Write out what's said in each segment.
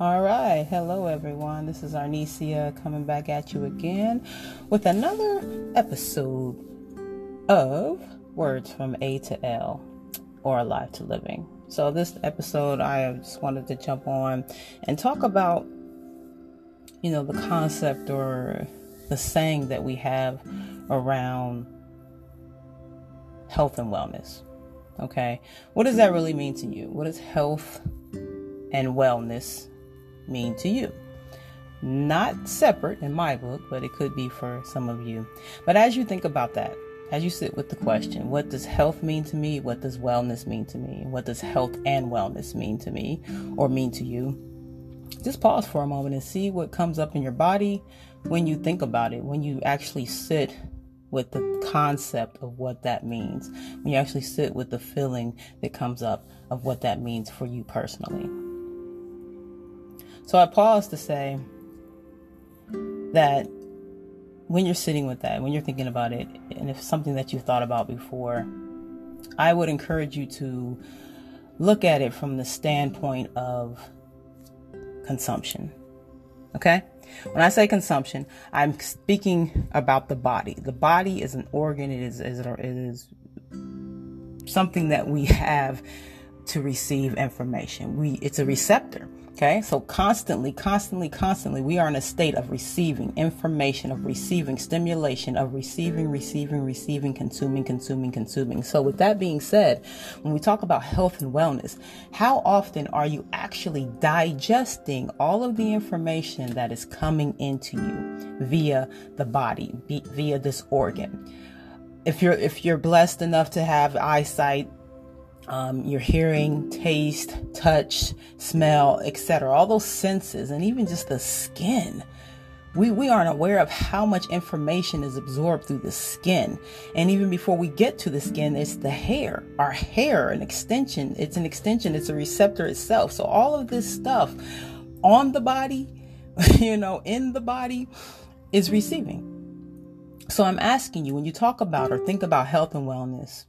All right. Hello, everyone. This is Arnesia coming back at you again with another episode of Words from A to L or Alive to Living. So, this episode, I just wanted to jump on and talk about, you know, the concept or the saying that we have around health and wellness. Okay. What does that really mean to you? What is health and wellness mean to you. Not separate in my book, but it could be for some of you. But as you think about that, as you sit with the question, what does health mean to me? What does wellness mean to me? What does health and wellness mean to me or mean to you? Just pause for a moment and see what comes up in your body when you think about it, when you actually sit with the concept of what that means, when you actually sit with the feeling that comes up of what that means for you personally. So I pause to say that when you're sitting with that, when you're thinking about it, and if something that you've thought about before, I would encourage you to look at it from the standpoint of consumption. Okay? When I say consumption, I'm speaking about the body. The body is an organ, it is, it is something that we have to receive information. We it's a receptor. Okay, so constantly, constantly, constantly, we are in a state of receiving information, of receiving stimulation, of receiving, receiving, receiving, consuming, consuming, consuming. So, with that being said, when we talk about health and wellness, how often are you actually digesting all of the information that is coming into you via the body, via this organ? If you're if you're blessed enough to have eyesight, um, your hearing, taste, touch, smell, etc. All those senses, and even just the skin. We, we aren't aware of how much information is absorbed through the skin. And even before we get to the skin, it's the hair. Our hair, an extension, it's an extension, it's a receptor itself. So all of this stuff on the body, you know, in the body is receiving. So I'm asking you when you talk about or think about health and wellness,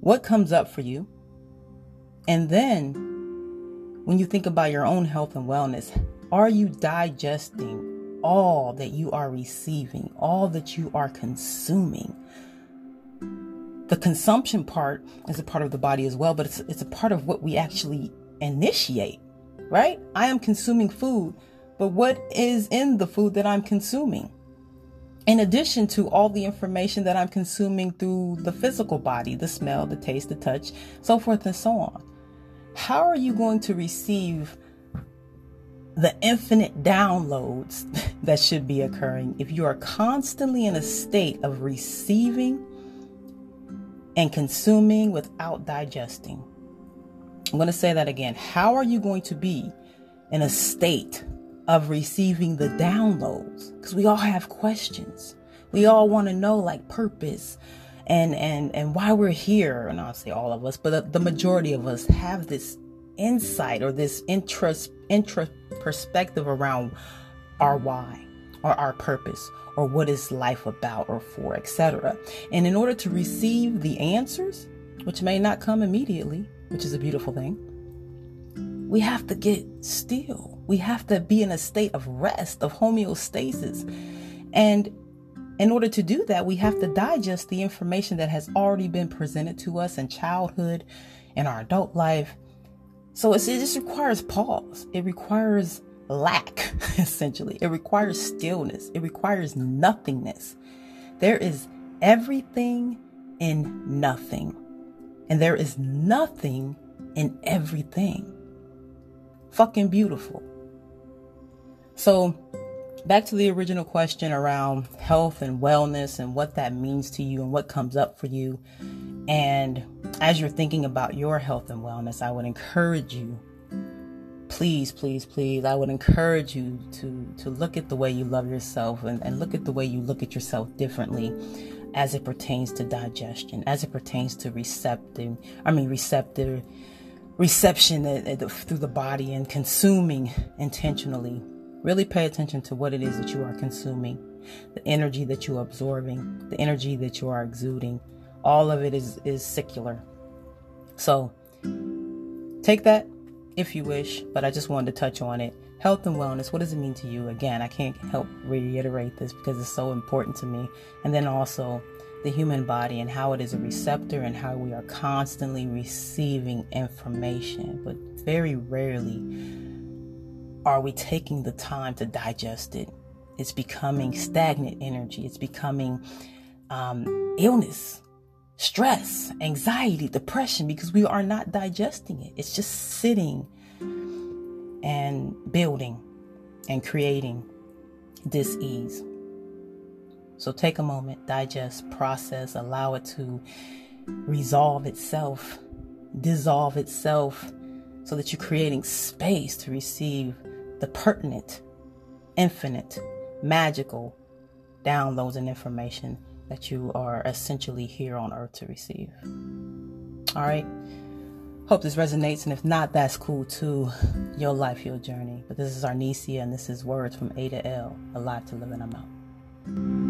what comes up for you. And then, when you think about your own health and wellness, are you digesting all that you are receiving, all that you are consuming? The consumption part is a part of the body as well, but it's, it's a part of what we actually initiate, right? I am consuming food, but what is in the food that I'm consuming? In addition to all the information that I'm consuming through the physical body, the smell, the taste, the touch, so forth and so on. How are you going to receive the infinite downloads that should be occurring if you are constantly in a state of receiving and consuming without digesting? I'm going to say that again. How are you going to be in a state of receiving the downloads because we all have questions. We all want to know like purpose and and and why we're here. And I'll say all of us, but the, the majority of us have this insight or this interest intra perspective around our why or our purpose or what is life about or for, etc. And in order to receive the answers, which may not come immediately, which is a beautiful thing, we have to get still. We have to be in a state of rest, of homeostasis. And in order to do that, we have to digest the information that has already been presented to us in childhood, in our adult life. So it just requires pause. It requires lack, essentially. It requires stillness. It requires nothingness. There is everything in nothing, and there is nothing in everything fucking beautiful. So, back to the original question around health and wellness and what that means to you and what comes up for you. And as you're thinking about your health and wellness, I would encourage you please please please i would encourage you to to look at the way you love yourself and, and look at the way you look at yourself differently as it pertains to digestion as it pertains to receptive i mean receptive reception uh, uh, through the body and consuming intentionally. Really pay attention to what it is that you are consuming, the energy that you are absorbing, the energy that you are exuding. All of it is, is secular. So take that if you wish, but I just wanted to touch on it. Health and wellness, what does it mean to you? Again, I can't help reiterate this because it's so important to me. And then also the human body and how it is a receptor and how we are constantly receiving information, but very rarely are we taking the time to digest it. It's becoming stagnant energy, it's becoming um, illness, stress, anxiety, depression because we are not digesting it. It's just sitting and building and creating dis ease. So take a moment, digest, process, allow it to resolve itself, dissolve itself, so that you're creating space to receive the pertinent, infinite, magical downloads and information that you are essentially here on earth to receive. All right. Hope this resonates, and if not, that's cool too. Your life, your journey. But this is Arnesia, and this is Words from A to L, Alive to Live, and I'm out.